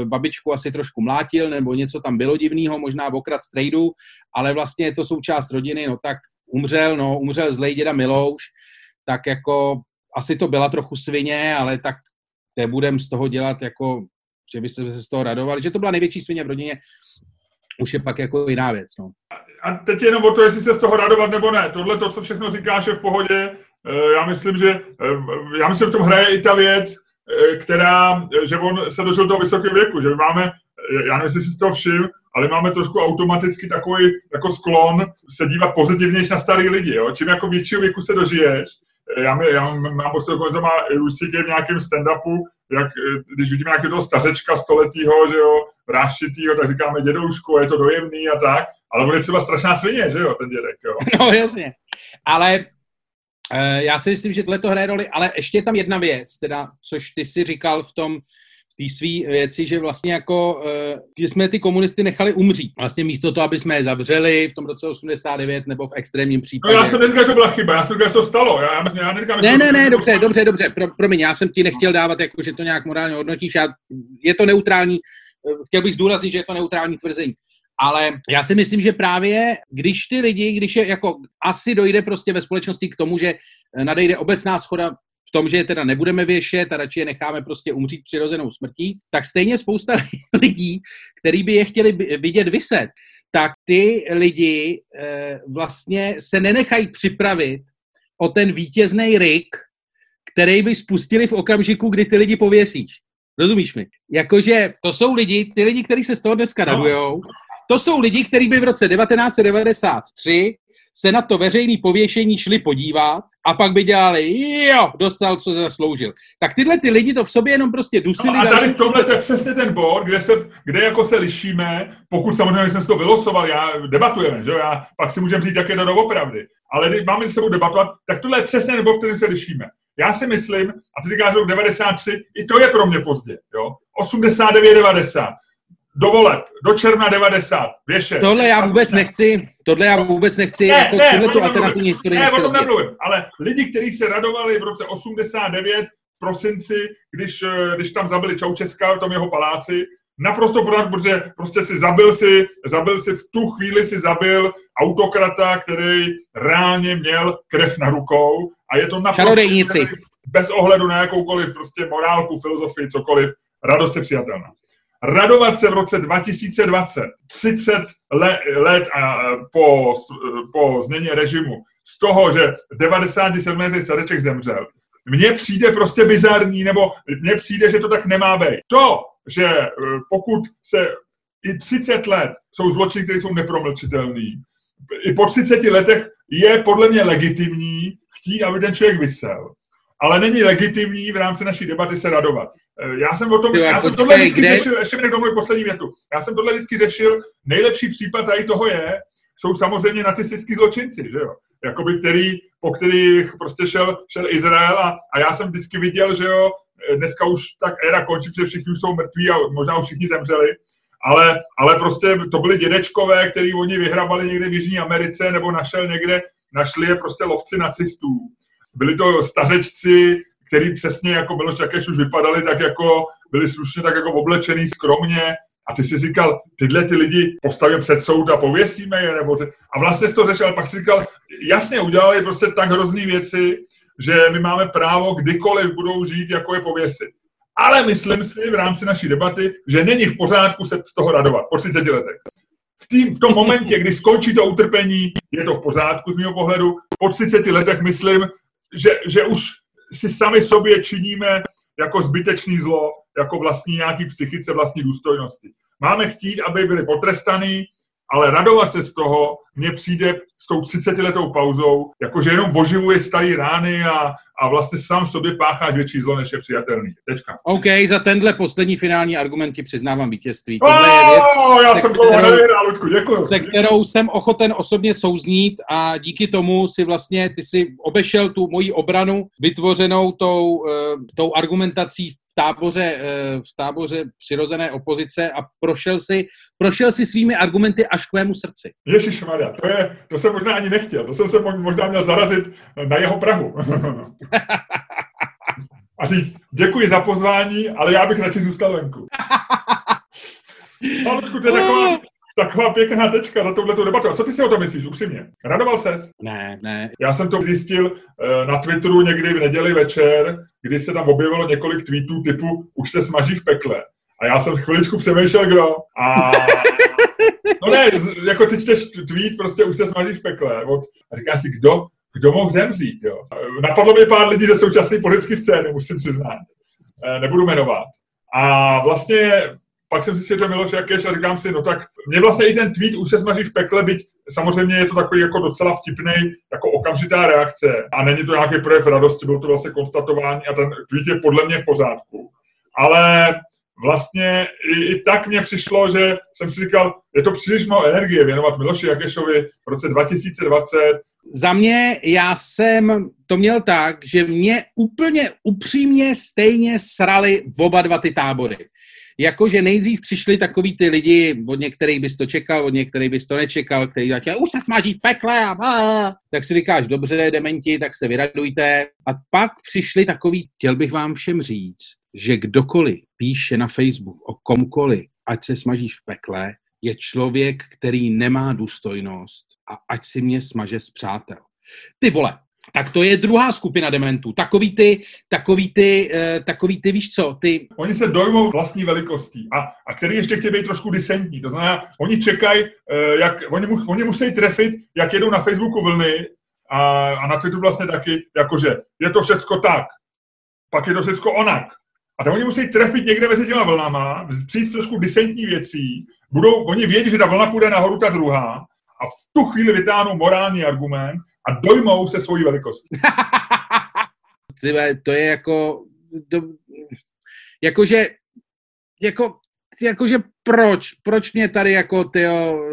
A: babičku asi trošku mlátil nebo něco tam bylo divného, možná okrad strejdu, ale vlastně je to součást rodiny, no tak umřel, no, umřel zlej děda Milouš, tak jako asi to byla trochu svině, ale tak nebudem z toho dělat jako že by se z toho radovali, že to byla největší svině v rodině, už je pak jako jiná věc. No.
B: A teď jenom o to, jestli se z toho radovat nebo ne. Tohle to, co všechno říkáš, je v pohodě. Eh, já myslím, že eh, já myslím, že v tom hraje i ta věc, eh, která, že on se dožil toho vysokého věku, že my máme, já nevím, jestli si toho všim, ale máme trošku automaticky takový jako sklon se dívat pozitivnější na starý lidi. Jo? Čím jako většího věku se dožiješ, já, já mám pocit, že to má Lucy v nějakém stand-upu, jak, eh, když vidíme nějakého stařečka stoletýho, že jo, ráščitýho, tak říkáme dědoušku, je to dojemný a tak, ale on je třeba strašná svině, že jo, ten dědek, jo.
A: No jasně, ale uh, já si myslím, že tohle to hraje roli, ale ještě je tam jedna věc, teda, což ty si říkal v tom, té své věci, že vlastně jako, uh, jsme ty komunisty nechali umřít. Vlastně místo toho, aby jsme je zavřeli v tom roce 89 nebo v extrémním případě.
B: No já jsem neříkal, že to byla chyba, já jsem říkal, že to stalo. Já, já, já neříkám,
A: ne, ne, ne, dobře, dobře, dobře, Pro, promiň, já jsem ti nechtěl dávat, jako, že to nějak morálně hodnotíš. Já, je to neutrální, eh, chtěl bych zdůraznit, že je to neutrální tvrzení. Ale já si myslím, že právě když ty lidi, když je jako asi dojde prostě ve společnosti k tomu, že nadejde obecná schoda v tom, že je teda nebudeme věšet a radši je necháme prostě umřít přirozenou smrtí, tak stejně spousta lidí, který by je chtěli vidět vyset, tak ty lidi e, vlastně se nenechají připravit o ten vítězný rik, který by spustili v okamžiku, kdy ty lidi pověsíš. Rozumíš mi? Jakože to jsou lidi, ty lidi, kteří se z toho dneska no. radujou, to jsou lidi, kteří by v roce 1993 se na to veřejné pověšení šli podívat a pak by dělali, jo, dostal, co zasloužil. Tak tyhle ty lidi to v sobě jenom prostě dusili.
B: No a tady v tomhle to je přesně ten bod, kde, se, kde jako se lišíme, pokud samozřejmě jsme si to vylosovali, já debatujeme, že já pak si můžeme říct, jak je to doopravdy. Ale když máme s sebou debatovat, tak tohle je přesně nebo v kterém se lišíme. Já si myslím, a ty říkáš rok 93, i to je pro mě pozdě, jo. 89, 90 do voleb, do června 90, věše.
A: Tohle já vůbec nechci, tohle já vůbec nechci, ne, jako ne, tuhle tu alternativní historii
B: Ne, o tom nemluvím, ale lidi, kteří se radovali v roce 89, v prosinci, když, eh, když tam zabili Čaučeska v tom jeho paláci, naprosto pořád, protože prostě si zabil si, zabil si, v tu chvíli si zabil autokrata, který reálně měl krev na rukou a je to naprosto... Bez ohledu na jakoukoliv prostě morálku, filozofii, cokoliv, radost je přijatelná. Radovat se v roce 2020, 30 let, let a, po, po změně režimu, z toho, že 97 letý stareček zemřel, mně přijde prostě bizarní, nebo mně přijde, že to tak nemá být. To, že e, pokud se i 30 let jsou zločiny, které jsou nepromlčitelné, i po 30 letech je podle mě legitimní chtít, aby ten člověk vysel. Ale není legitimní v rámci naší debaty se radovat. E, já jsem o tom, já jsem tohle vždycky kde? řešil, ještě mi domluvím poslední větu. Já jsem tohle vždycky řešil, nejlepší případ tady toho je, jsou samozřejmě nacistický zločinci, že jo? Jakoby který, po kterých prostě šel, šel Izrael a, a já jsem vždycky viděl, že jo, dneska už tak éra končí, protože všichni už jsou mrtví a možná už všichni zemřeli, ale, ale prostě to byli dědečkové, který oni vyhrabali někde v Jižní Americe nebo našel někde, našli je prostě lovci nacistů. Byli to stařečci, který přesně jako Miloš Čakeš už vypadali tak jako, byli slušně tak jako oblečený skromně, a ty si říkal, tyhle ty lidi postavíme před soud a pověsíme je, nebo ty... A vlastně jsi to řešil, ale pak si říkal, jasně, udělali prostě tak hrozný věci, že my máme právo kdykoliv budou žít, jako je pověsit. Ale myslím si v rámci naší debaty, že není v pořádku se z toho radovat po 30 letech. V, tým, v tom momentě, kdy skončí to utrpení, je to v pořádku z mého pohledu. Po 30 letech myslím, že, že už si sami sobě činíme jako zbytečný zlo, jako vlastní nějaký psychice, vlastní důstojnosti. Máme chtít, aby byli potrestaný, ale radovat se z toho mně přijde s tou 30-letou pauzou, jakože jenom oživuje staré rány a, a vlastně sám sobě pácháš větší zlo, než je přijatelný. Tečka.
A: OK, za tenhle poslední finální argument ti přiznávám vítězství.
B: Tohle je věc, já jsem to nevyhrál, Ludku, děkuji.
A: Se kterou jsem ochoten osobně souznít a díky tomu si vlastně, ty si obešel tu moji obranu vytvořenou tou, uh, tou argumentací v táboře, eh, v táboře přirozené opozice a prošel si, prošel si svými argumenty až k mému srdci.
B: Ježíš Maria, to, je, to jsem možná ani nechtěl, to jsem se možná měl zarazit na jeho Prahu. a říct, děkuji za pozvání, ale já bych radši zůstal venku. Pavlku, to je taková, taková pěkná tečka za touhletou debatu. A co ty si o tom myslíš, upřímně? Radoval ses?
A: Ne, ne.
B: Já jsem to zjistil uh, na Twitteru někdy v neděli večer, kdy se tam objevilo několik tweetů typu už se smaží v pekle. A já jsem chviličku přemýšlel, kdo. A no ne, jako ty čteš tweet, prostě už se smaží v pekle. Od, a říkáš si, kdo, kdo mohl zemřít, jo. Napadlo mi pár lidí ze současné politické scény, musím přiznat. E, nebudu jmenovat. A vlastně pak jsem si svěděl Miloš Jakeš a říkám si, no tak mě vlastně i ten tweet už se smaží v pekle, byť samozřejmě je to takový jako docela vtipný, jako okamžitá reakce a není to nějaký projev radosti, byl to vlastně konstatování a ten tweet je podle mě v pořádku. Ale vlastně i, i tak mně přišlo, že jsem si říkal, je to příliš mnoho energie věnovat Miloši Jakešovi v roce 2020.
A: Za mě, já jsem to měl tak, že mě úplně upřímně stejně srali oba dva ty tábory jakože nejdřív přišli takový ty lidi, od některých bys to čekal, od některých bys to nečekal, který začal, už se smáží v pekle a bá. tak si říkáš, dobře, dementi, tak se vyradujte. A pak přišli takový, chtěl bych vám všem říct, že kdokoliv píše na Facebook o komkoliv, ať se smaží v pekle, je člověk, který nemá důstojnost a ať si mě smaže z přátel. Ty vole, tak to je druhá skupina dementů. Takový ty, takový ty, uh, takový ty, víš co, ty...
B: Oni se dojmou vlastní velikostí a, a který ještě chtějí být trošku disentní. To znamená, oni čekají, uh, jak, oni, mu, oni musí trefit, jak jedou na Facebooku vlny a, a na Twitteru vlastně taky, jakože je to všecko tak, pak je to všecko onak. A tam oni musí trefit někde mezi těma vlnama, přijít trošku disentní věcí, budou, oni vědí, že ta vlna půjde nahoru ta druhá a v tu chvíli vytáhnou morální argument a dojmou se svojí velikost.
A: to je jako, to, jakože, jako, jakože proč, proč mě tady jako, tyjo,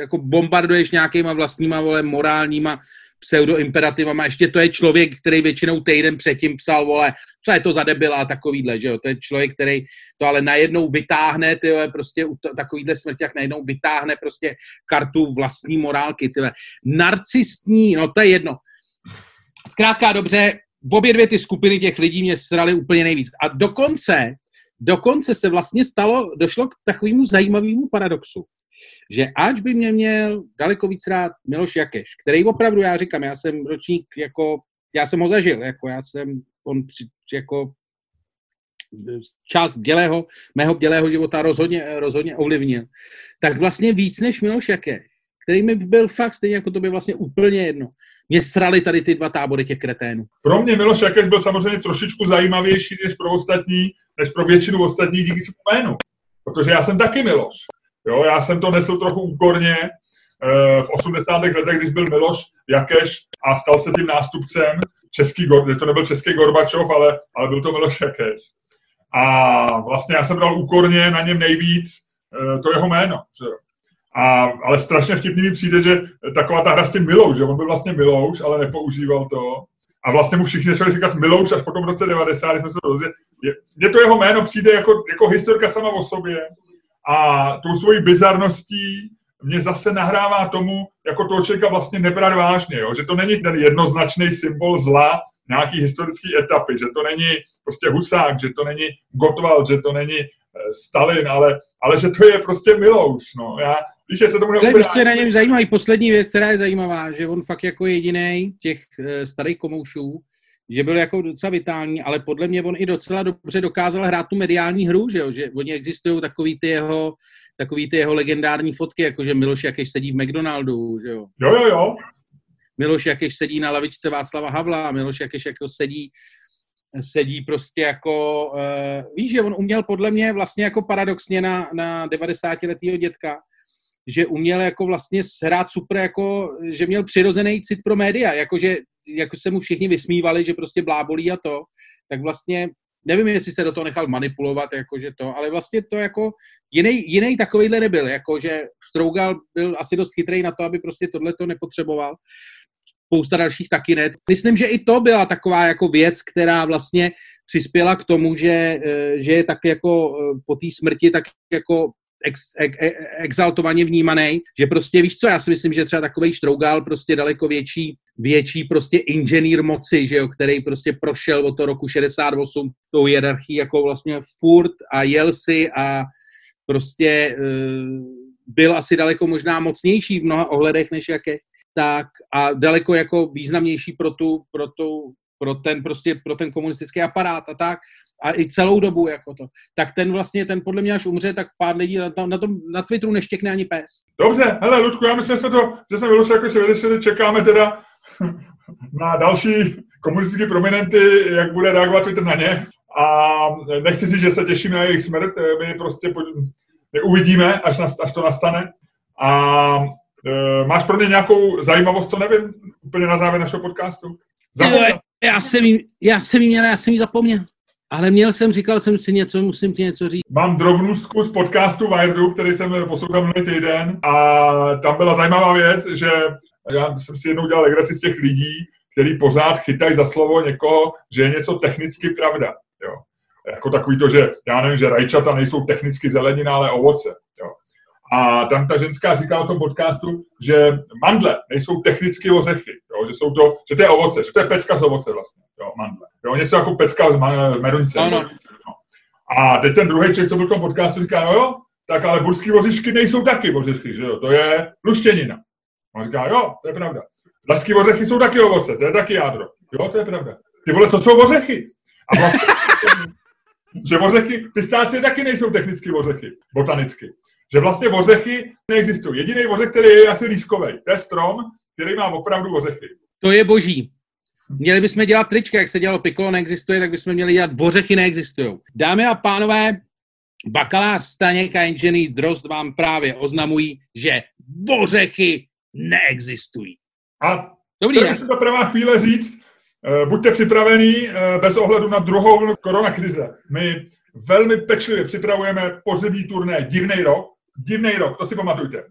A: jako bombarduješ nějakýma vlastníma, vole, morálníma pseudoimperativama, ještě to je člověk, který většinou týden předtím psal, vole, co je to za debila a takovýhle, že jo, to je člověk, který to ale najednou vytáhne, ty prostě u takovýhle smrťách najednou vytáhne prostě kartu vlastní morálky, ty narcistní, no to je jedno. Zkrátka dobře, obě dvě ty skupiny těch lidí mě srali úplně nejvíc. A dokonce, dokonce se vlastně stalo, došlo k takovému zajímavému paradoxu že ač by mě měl daleko víc rád Miloš Jakeš, který opravdu, já říkám, já jsem ročník jako já jsem ho zažil, jako já jsem, on při, jako část bělého, mého bělého života rozhodně, rozhodně ovlivnil. Tak vlastně víc než Miloš Jaké, který mi byl fakt stejně jako to by vlastně úplně jedno. Mě srali tady ty dva tábory těch kreténů.
B: Pro mě Miloš Jakeš byl samozřejmě trošičku zajímavější než pro ostatní, než pro většinu ostatních díky svému jménu. Protože já jsem taky Miloš. Jo, já jsem to nesl trochu úkorně eh, v 80. letech, když byl Miloš Jakeš a stal se tím nástupcem český, to nebyl český Gorbačov, ale, ale byl to Miloš Jakeš. A vlastně já jsem bral úkorně na něm nejvíc eh, to jeho jméno. Že. A, ale strašně vtipný mi přijde, že taková ta hra s tím Milouš, že on byl vlastně Milouš, ale nepoužíval to. A vlastně mu všichni začali říkat Milouš až po tom roce 90, jsme se dozvěděli. Mně to jeho jméno přijde jako, jako historka sama o sobě. A tou svojí bizarností mě zase nahrává tomu, jako toho člověka vlastně nebrat vážně, jo? že to není ten jednoznačný symbol zla nějaký historický etapy, že to není prostě Husák, že to není Gottwald, že to není eh, Stalin, ale, ale že to je prostě Milouš. No. Já, Víš, se tomu
A: neupírá. Víš, co je na něm zajímavý? Poslední věc, která je zajímavá, že on fakt jako jediný těch e, starých komoušů, že byl jako docela vitální, ale podle mě on i docela dobře dokázal hrát tu mediální hru, že jo? že oni existují takový ty jeho takový ty jeho legendární fotky, jako že Miloš Jakeš sedí v McDonaldu, že jo?
B: Jo, jo, jo.
A: Miloš Jakeš sedí na lavičce Václava Havla, Miloš Jakeš jako sedí sedí prostě jako, uh, víš, že on uměl podle mě vlastně jako paradoxně na, na 90 letého dětka, že uměl jako vlastně hrát super, jako, že měl přirozený cit pro média, jakože jako se mu všichni vysmívali, že prostě blábolí a to, tak vlastně nevím, jestli se do toho nechal manipulovat, jakože to, ale vlastně to jako jiný, jiný takovýhle nebyl, jakože Strougal byl asi dost chytrý na to, aby prostě tohle to nepotřeboval. Spousta dalších taky ne. Myslím, že i to byla taková jako věc, která vlastně přispěla k tomu, že, eh, že je tak jako eh, po té smrti tak jako ex, ex, exaltovaně vnímaný, že prostě víš co, já si myslím, že třeba takový Štrougal prostě daleko větší, větší prostě inženýr moci, že jo, který prostě prošel od toho roku 68 tou hierarchii jako vlastně furt a jel si a prostě uh, byl asi daleko možná mocnější v mnoha ohledech než jaké, tak a daleko jako významnější pro tu, pro tu, pro ten prostě, pro ten komunistický aparát a tak, a i celou dobu jako to, tak ten vlastně, ten podle mě až umře, tak pár lidí na, tom, na, tom, na Twitteru neštěkne ani pes.
B: Dobře, hele Ludku, já myslím, že jsme to, že jsme vyložili jako že vyřešili, čekáme teda na další komunistické prominenty, jak bude reagovat Twitter na ně. A nechci říct, že se těšíme na jejich smrt, my prostě uvidíme, až, nas, až to nastane. A e, máš pro mě nějakou zajímavost, co nevím, úplně na závěr našeho podcastu?
A: Zapomněl. Já jsem jí, já jsem jí měl, já jsem jí zapomněl. Ale měl jsem, říkal jsem si něco, musím ti něco říct.
B: Mám drobnou z podcastu Wiredu, který jsem poslouchal minulý týden a tam byla zajímavá věc, že já jsem si jednou dělal legraci z těch lidí, který pořád chytají za slovo někoho, že je něco technicky pravda. Jo. Jako takový to, že já nevím, že rajčata nejsou technicky zelenina, ale ovoce. Jo. A tam ta ženská říkala v tom podcastu, že mandle nejsou technicky ořechy, jo, že, jsou to, že to je ovoce, že to je pecka z ovoce vlastně, jo, mandle. Jo, něco jako pecka z, z meruňce. No, no. A teď ten druhý člověk, co byl v tom podcastu, říká, no jo, tak ale burský ořešky nejsou taky ořešky, že jo, to je luštěnina. On říká, jo, to je pravda. Laský ořechy jsou taky ovoce, to je taky jádro. Jo, to je pravda. Ty vole, to jsou ořechy. A vlastně, že ořechy, pistácie taky nejsou technicky ořechy, botanicky že vlastně vořechy neexistují. Jediný vořech, který je, je asi lískový. To je strom, který má opravdu vořechy.
A: To je boží. Měli bychom dělat trička, jak se dělalo pikolo neexistuje, tak bychom měli dělat vořechy neexistují. Dámy a pánové, bakalář Staněk a inženýr Drost vám právě oznamují, že vořechy neexistují.
B: A Dobrý, to musím to pravá chvíle říct, eh, buďte připravení eh, bez ohledu na druhou koronakrize. My velmi pečlivě připravujeme podzemní turné Divnej rok, divný rok, to si pamatujte.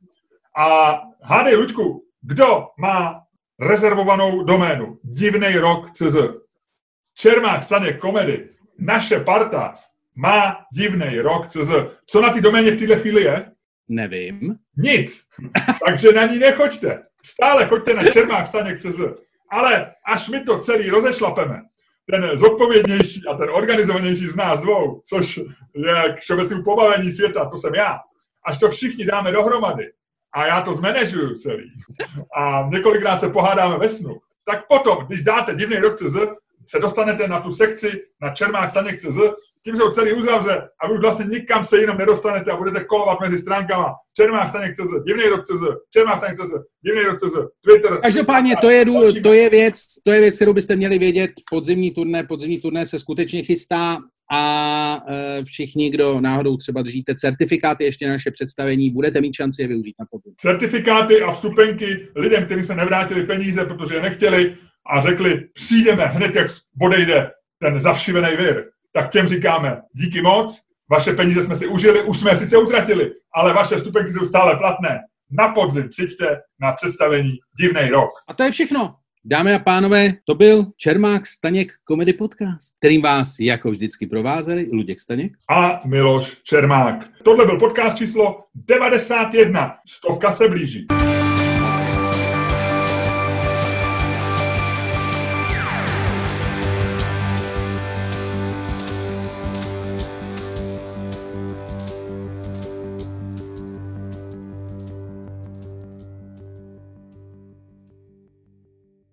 B: A hádej, Luďku, kdo má rezervovanou doménu divnej rok CZ? Čermák stane komedy. Naše parta má divnej rok CZ. Co na té doméně v této chvíli je?
A: Nevím.
B: Nic. Takže na ní nechoďte. Stále choďte na Čermák staněk CZ. Ale až my to celý rozešlapeme, ten zodpovědnější a ten organizovanější z nás dvou, což je k všeobecnému pobavení světa, to jsem já, až to všichni dáme dohromady a já to zmanežuju celý. A několikrát se pohádáme ve snu, tak potom, když dáte divný rok CZ, se dostanete na tu sekci na Čermák Staněk CZ, tím se to celý uzavře a vy už vlastně nikam se jinam nedostanete a budete kolovat mezi stránkama. Čermák Staněk CZ, divný rok CZ, Čermák Staněk CZ, divný rok CZ, Twitter.
A: Každopádně to je, to je věc, to je věc, kterou byste měli vědět. Podzimní turné, podzimní turné se skutečně chystá a e, všichni, kdo náhodou třeba držíte certifikáty ještě na naše představení, budete mít šanci je využít na podzim.
B: Certifikáty a vstupenky lidem, kteří se nevrátili peníze, protože je nechtěli a řekli, přijdeme hned, jak odejde ten zavšivený vir, tak těm říkáme díky moc, vaše peníze jsme si užili, už jsme je sice utratili, ale vaše vstupenky jsou stále platné. Na podzim přijďte na představení Divnej rok.
A: A to je všechno. Dámy a pánové, to byl Čermák Staněk Comedy Podcast, kterým vás jako vždycky provázeli Luděk Staněk
B: a Miloš Čermák. Tohle byl podcast číslo 91. Stovka se blíží.